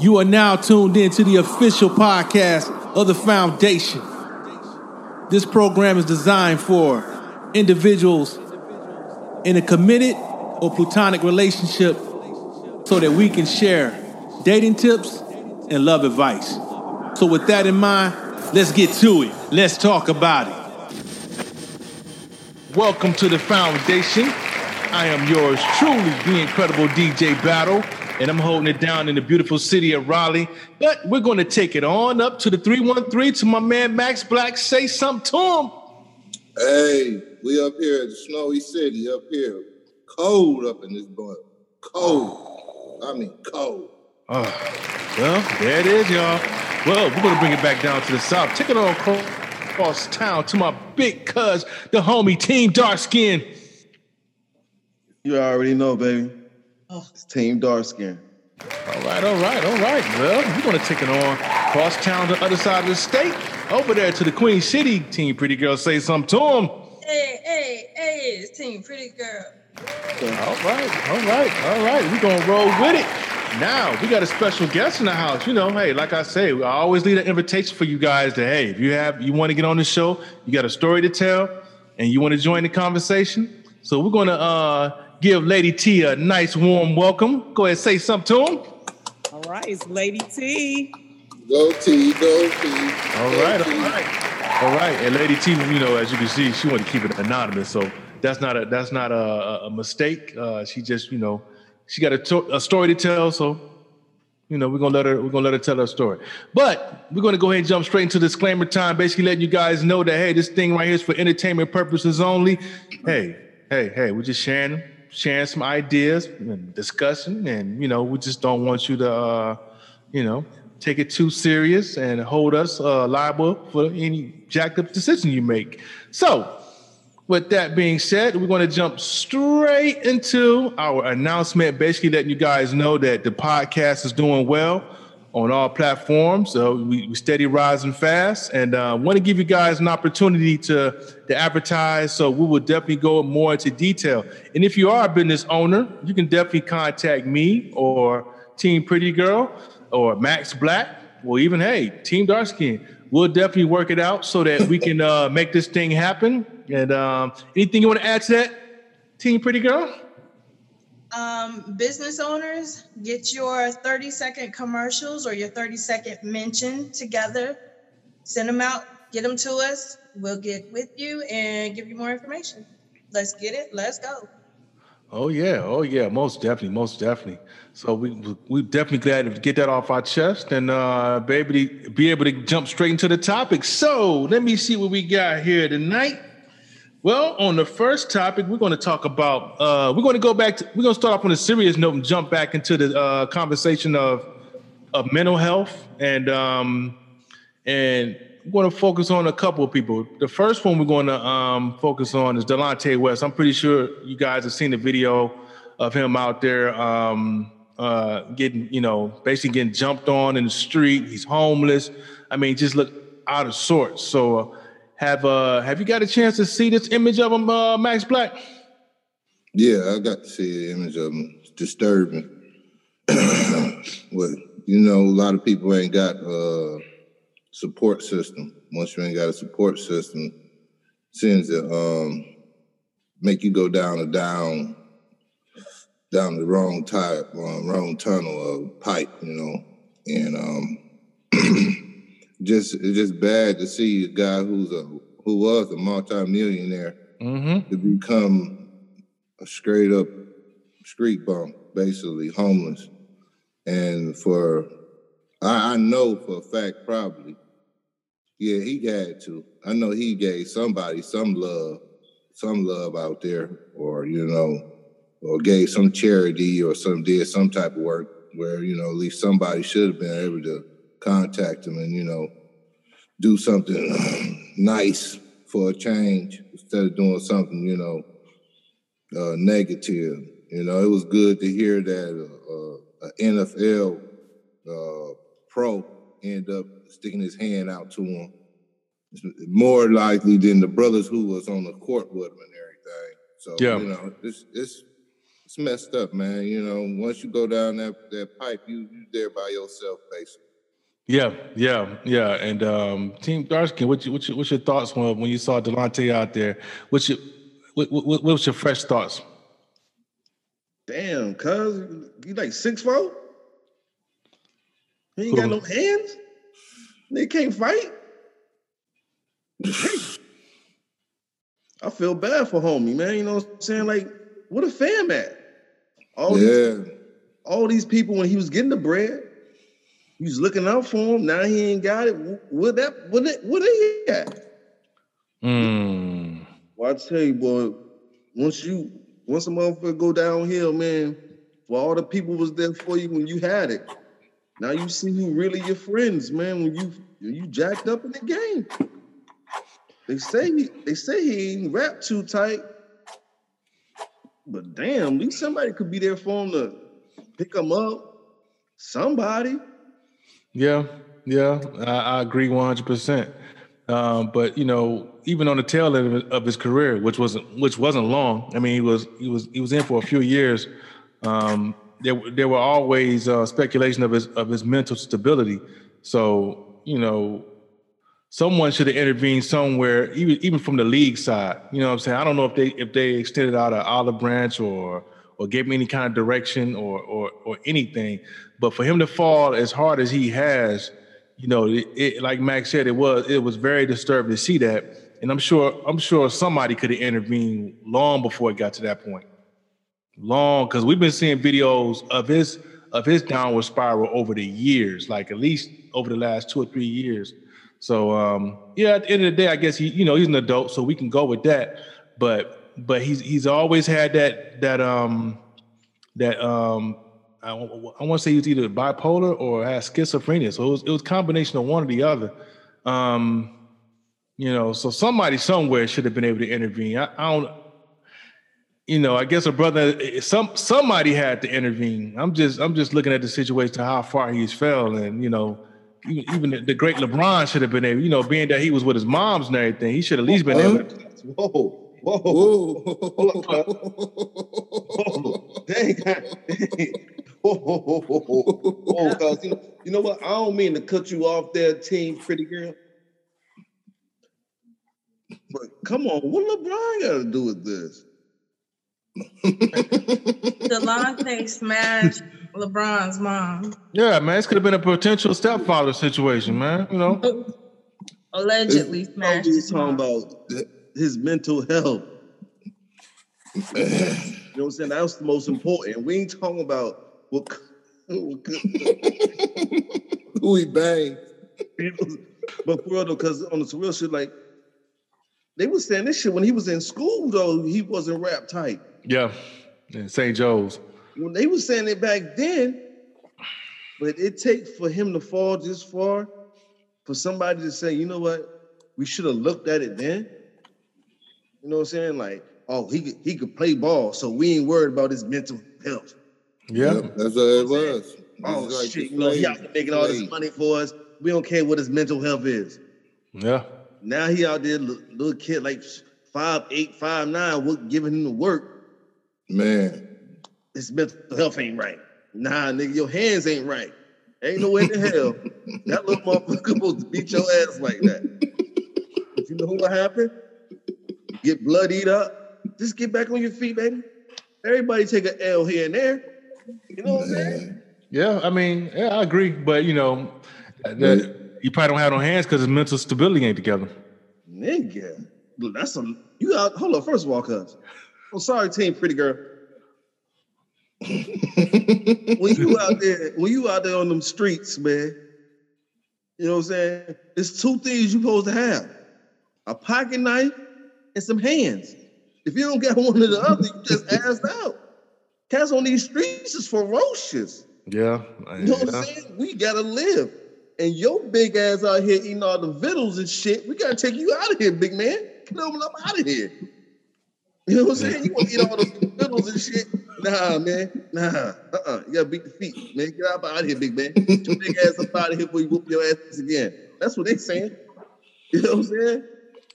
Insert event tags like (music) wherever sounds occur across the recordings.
You are now tuned in to the official podcast of the Foundation. This program is designed for individuals in a committed or platonic relationship so that we can share dating tips and love advice. So, with that in mind, let's get to it. Let's talk about it. Welcome to the Foundation. I am yours truly, the incredible DJ Battle, and I'm holding it down in the beautiful city of Raleigh. But we're going to take it on up to the 313 to my man Max Black. Say something to him. Hey, we up here at the snowy city, up here. Cold up in this bun. Cold. I mean, cold. Oh, well, there it is, y'all. Well, we're going to bring it back down to the south. Take it on across town to my big cuz, the homie Team Dark Skin. You already know, baby. Oh. It's Team Dark Skin. All right, all right, all right. Well, we're going to take it on cross town to the other side of the state, over there to the Queen City. Team Pretty Girl, say something to them. Hey, hey, hey, it's Team Pretty Girl. All right, all right, all right. We're going to roll with it. Now, we got a special guest in the house. You know, hey, like I say, I always leave an invitation for you guys to, hey, if you have, you want to get on the show, you got a story to tell, and you want to join the conversation. So we're going to, uh, give Lady T a nice warm welcome. Go ahead, say something to him. All right, it's Lady T. Go T, go T. All right, all right, all right. And Lady T, you know, as you can see, she wanted to keep it anonymous, so that's not a that's not a, a mistake. Uh, she just, you know, she got a, to- a story to tell, so you know, we're gonna let her we're gonna let her tell her story. But we're gonna go ahead and jump straight into disclaimer time, basically letting you guys know that hey, this thing right here is for entertainment purposes only. Hey, hey, hey, we're just sharing sharing some ideas and discussing, and you know, we just don't want you to, uh, you know, take it too serious and hold us uh, liable for any jacked up decision you make. So, with that being said, we're going to jump straight into our announcement, basically letting you guys know that the podcast is doing well on all platforms. So we, we steady rising fast, and uh, want to give you guys an opportunity to to advertise. So we will definitely go more into detail. And if you are a business owner, you can definitely contact me or Team Pretty Girl or Max Black, or even hey Team Dark Skin. We'll definitely work it out so that we (laughs) can uh, make this thing happen. And um, anything you want to add to that, Team Pretty Girl? Um, business owners, get your 30 second commercials or your 30 second mention together, send them out, get them to us. We'll get with you and give you more information. Let's get it. Let's go. Oh yeah, oh yeah, most definitely, most definitely. So we we definitely glad to get that off our chest and uh, be able to be able to jump straight into the topic. So let me see what we got here tonight. Well, on the first topic, we're going to talk about. Uh, we're going to go back. To, we're going to start off on a serious note and jump back into the uh, conversation of of mental health and um, and we're going to focus on a couple of people. The first one we're going to um, focus on is Delonte West. I'm pretty sure you guys have seen the video of him out there um, uh, getting, you know, basically getting jumped on in the street. He's homeless. I mean, just look out of sorts. So. Uh, have uh have you got a chance to see this image of him, uh, Max Black? Yeah, I got to see the image of him. It's disturbing. (clears throat) but you know, a lot of people ain't got a support system. Once you ain't got a support system, seems to um, make you go down a down down the wrong type, um, wrong tunnel of pipe, you know, and um (clears throat) just it's just bad to see a guy who's a who was a multimillionaire mm-hmm. to become a straight up street bum, basically homeless. And for I, I know for a fact probably, yeah, he had to. I know he gave somebody some love, some love out there, or you know, or gave some charity or some did some type of work where, you know, at least somebody should have been able to contact him and you know do something (clears throat) nice for a change instead of doing something you know uh, negative. You know, it was good to hear that uh, uh, an NFL uh, pro end up sticking his hand out to him. It's more likely than the brothers who was on the court with him and everything. So yeah. you know, it's it's it's messed up, man. You know, once you go down that that pipe, you you there by yourself, basically. Yeah, yeah, yeah. And um, Team Dark Skin, what you, what's, your, what's your thoughts when when you saw Delonte out there? What's your what, what, what was your fresh thoughts? Damn, cuz you like six foot? He ain't got no hands. They can't fight. I feel bad for homie, man. You know what I'm saying? Like, what a fam at? All yeah. these, all these people when he was getting the bread, he was looking out for him. Now he ain't got it. What that? What it? What he at? Mm. Well, I tell you, boy. Once you, once a motherfucker go downhill, man. For all the people was there for you when you had it. Now you see who really your friends, man. When you when you jacked up in the game. They say he, they say he ain't rap too tight, but damn, at least somebody could be there for him to pick him up. Somebody. Yeah, yeah, I, I agree one hundred percent. Um, but you know, even on the tail end of his career, which wasn't which wasn't long. I mean, he was he was he was in for a few years. Um, there there were always uh, speculation of his of his mental stability. So you know, someone should have intervened somewhere, even even from the league side. You know what I'm saying? I don't know if they if they extended out an olive branch or or gave me any kind of direction or or or anything. But for him to fall as hard as he has, you know, it, it, like Max said, it was it was very disturbing to see that. And I'm sure I'm sure somebody could have intervened long before it got to that point. Long because we've been seeing videos of his of his downward spiral over the years, like at least over the last two or three years. So um, yeah, at the end of the day, I guess he, you know, he's an adult, so we can go with that. But but he's he's always had that that um that um I, I want to say he was either bipolar or has schizophrenia. So it was it was combination of one or the other. Um, you know, so somebody somewhere should have been able to intervene. I, I don't you know, I guess a brother, some somebody had to intervene. I'm just, I'm just looking at the situation how far he's fell, and you know, even, even the, the, great LeBron should have been able, you know, being that he was with his moms and everything, he should at least been able. To, (laughs) whoa, whoa, whoa, dang, whoa, whoa, whoa, whoa, whoa, cause (laughs) you know, you know what? I don't mean to cut you off there, team, pretty girl. But come on, what LeBron got to do with this? (laughs) Delonte smashed LeBron's mom. Yeah, man, this could have been a potential stepfather situation, man. You know, allegedly smashed. He's talking about his mental health. you know what I'm saying? That's the most important. We ain't talking about what (laughs) (laughs) who he banged. but for real though, because on the real shit, like they was saying this shit when he was in school though, he wasn't rap tight. Yeah, in St. Joe's. When they was saying it back then, but it takes for him to fall this far, for somebody to say, you know what, we should have looked at it then. You know what I'm saying? Like, oh, he could, he could play ball, so we ain't worried about his mental health. Yeah, yep, that's what it was. Oh like shit, you know, he out there making all this money for us. We don't care what his mental health is. Yeah. Now he out there, little kid like five, eight, five, nine, giving him the work Man. His mental health ain't right. Nah, nigga, your hands ain't right. Ain't no way in hell (laughs) that little motherfucker supposed to beat your ass like that. But you know what happened? Get bloodied up. Just get back on your feet, baby. Everybody take an L here and there. You know what I'm saying? Yeah, I mean, yeah, I agree. But you know, that, you probably don't have no hands because his mental stability ain't together. Nigga, that's a you got. Hold on, first of all, cuz I'm sorry, team, pretty girl. (laughs) when you out there, when you out there on them streets, man, you know what I'm saying? It's two things you're supposed to have: a pocket knife and some hands. If you don't get (laughs) one or the other, you just assed out. Cats on these streets is ferocious. Yeah, you know what I'm saying? We gotta live, and your big ass out here eating all the vittles and shit. We gotta take you out of here, big man. Get over up out of here. You know what I'm saying? You want to eat all those (laughs) noodles and shit? Nah, man. Nah. Uh-uh. You gotta beat the feet, man. Get out, out of here, big man. Get your big ass up out of here before you whoop your ass again. That's what they saying. You know what I'm saying?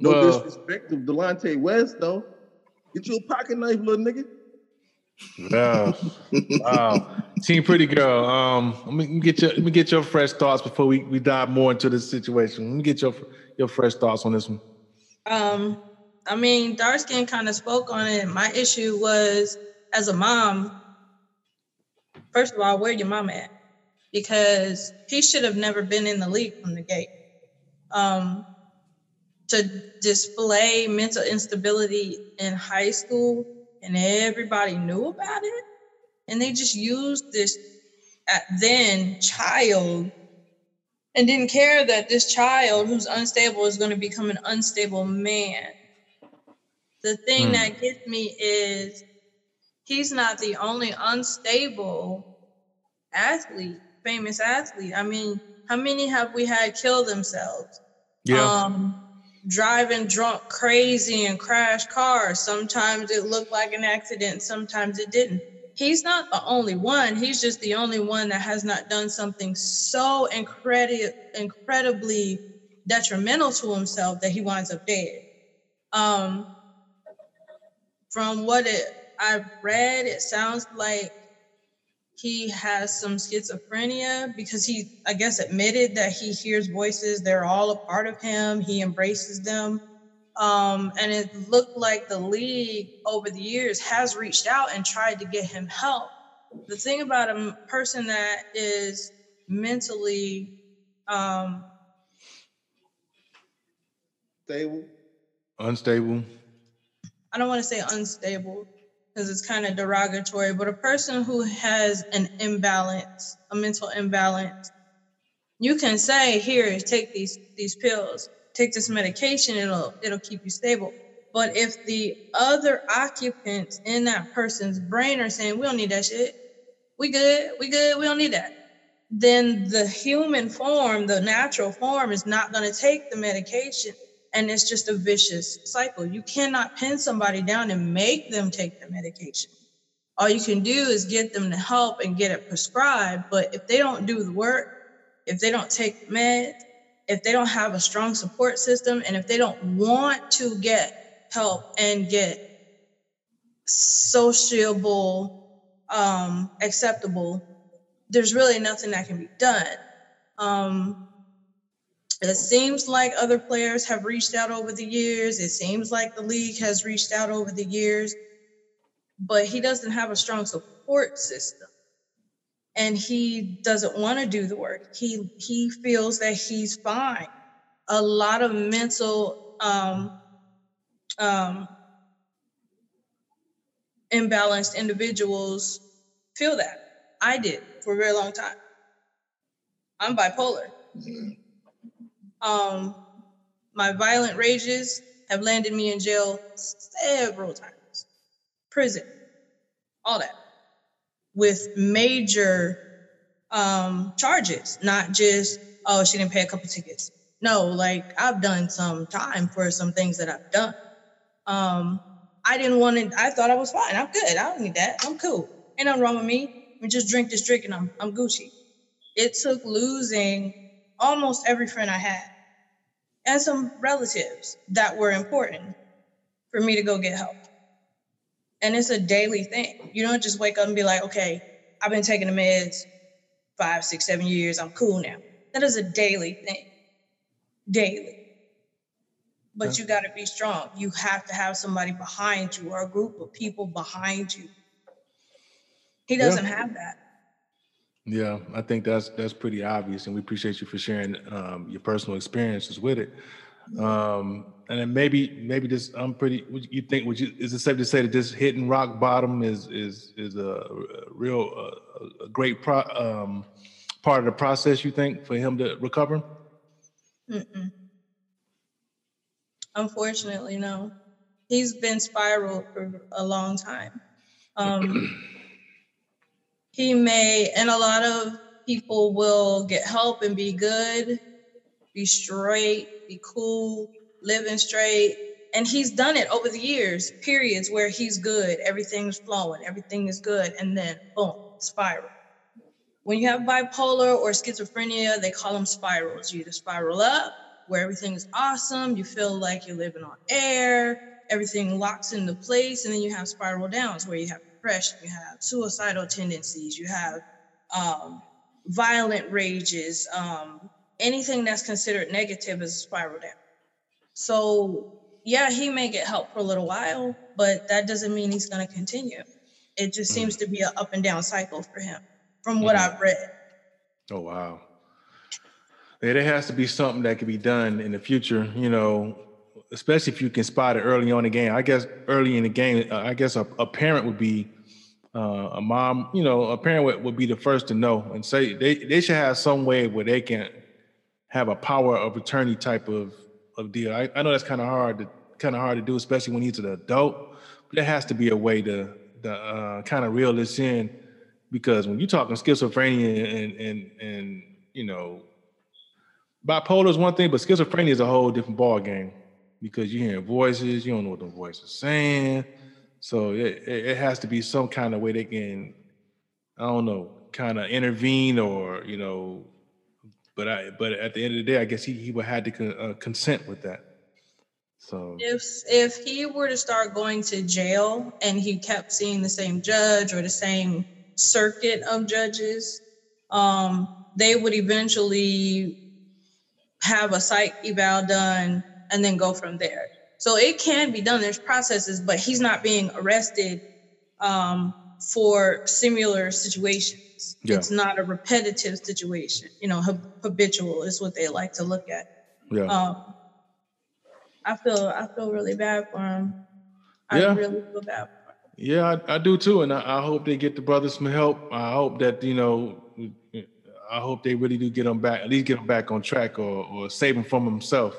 No well, disrespect to Delonte West, though. Get you a pocket knife, little nigga. Yeah. wow. Team Pretty Girl. Um, let me get your let me get your fresh thoughts before we, we dive more into this situation. Let me get your your fresh thoughts on this one. Um, I mean, dark skin kind of spoke on it. My issue was as a mom, first of all, where your mom at? Because he should have never been in the league from the gate. Um, to display mental instability in high school and everybody knew about it and they just used this at then child and didn't care that this child who's unstable is going to become an unstable man the thing mm. that gets me is he's not the only unstable athlete famous athlete i mean how many have we had kill themselves yeah. um driving drunk crazy and crash cars. Sometimes it looked like an accident, sometimes it didn't. He's not the only one. He's just the only one that has not done something so incredi- incredibly detrimental to himself that he winds up dead. Um, from what it I've read, it sounds like he has some schizophrenia because he, I guess, admitted that he hears voices. They're all a part of him. He embraces them. Um, and it looked like the league over the years has reached out and tried to get him help. The thing about a person that is mentally um, stable, unstable. I don't want to say unstable because it's kind of derogatory, but a person who has an imbalance, a mental imbalance, you can say, here, take these these pills, take this medication, it'll it'll keep you stable. But if the other occupants in that person's brain are saying, we don't need that shit, we good, we good, we don't need that, then the human form, the natural form, is not to take the medication and it's just a vicious cycle. You cannot pin somebody down and make them take the medication. All you can do is get them to help and get it prescribed. But if they don't do the work, if they don't take meds, if they don't have a strong support system, and if they don't want to get help and get sociable, um, acceptable, there's really nothing that can be done. Um, it seems like other players have reached out over the years. It seems like the league has reached out over the years, but he doesn't have a strong support system. And he doesn't want to do the work. He he feels that he's fine. A lot of mental um, um, imbalanced individuals feel that. I did for a very long time. I'm bipolar. Mm-hmm. Um, my violent rages have landed me in jail several times, prison, all that, with major um, charges, not just, oh, she didn't pay a couple tickets. No, like I've done some time for some things that I've done. Um, I didn't want to, I thought I was fine. I'm good. I don't need that. I'm cool. Ain't nothing wrong with me. We just drink this drink and I'm, I'm Gucci. It took losing almost every friend I had and some relatives that were important for me to go get help. And it's a daily thing. You don't just wake up and be like, okay, I've been taking the meds five, six, seven years. I'm cool now. That is a daily thing. Daily. But yeah. you got to be strong. You have to have somebody behind you or a group of people behind you. He doesn't yeah. have that. Yeah, I think that's that's pretty obvious, and we appreciate you for sharing um, your personal experiences with it. Um, and then maybe maybe this I'm pretty. You think would you is it safe to say that this hitting rock bottom is is is a, a real uh, a great pro, um, part of the process? You think for him to recover? Mm-mm. Unfortunately, no. He's been spiraled for a long time. He may, and a lot of people will get help and be good, be straight, be cool, living straight. And he's done it over the years, periods where he's good, everything's flowing, everything is good, and then boom, spiral. When you have bipolar or schizophrenia, they call them spirals. You either spiral up, where everything is awesome, you feel like you're living on air, everything locks into place, and then you have spiral downs where you have depression, you have suicidal tendencies, you have um, violent rages, um, anything that's considered negative is a spiral down. So yeah, he may get help for a little while, but that doesn't mean he's going to continue. It just seems to be an up and down cycle for him, from what Mhm. I've read. Oh wow. Yeah, there has to be something that can be done in the future, you know, especially if you can spot it early on in the game. I guess early in the game, uh, I guess a, a parent would be uh, a mom, you know, a parent would, would be the first to know and say they, they should have some way where they can have a power of attorney type of, of deal. I, I know that's kind of hard to kind of hard to do, especially when he's an adult. But there has to be a way to, to uh, kind of reel this in because when you're talking schizophrenia and and and you know bipolar is one thing, but schizophrenia is a whole different ball game because you're hearing voices, you don't know what the voice is saying. So it, it has to be some kind of way they can, I don't know, kind of intervene or you know, but I but at the end of the day, I guess he he would have to con, uh, consent with that. So If if he were to start going to jail and he kept seeing the same judge or the same circuit of judges, um, they would eventually have a psych eval done and then go from there. So it can be done. There's processes, but he's not being arrested um, for similar situations. Yeah. It's not a repetitive situation. You know, habitual is what they like to look at. yeah, Um, I feel I feel really bad for him. I Yeah. really feel bad for. Yeah, I, I do too, and I, I hope they get the brothers some help. I hope that you know, I hope they really do get him back, at least get him back on track, or or save him from himself.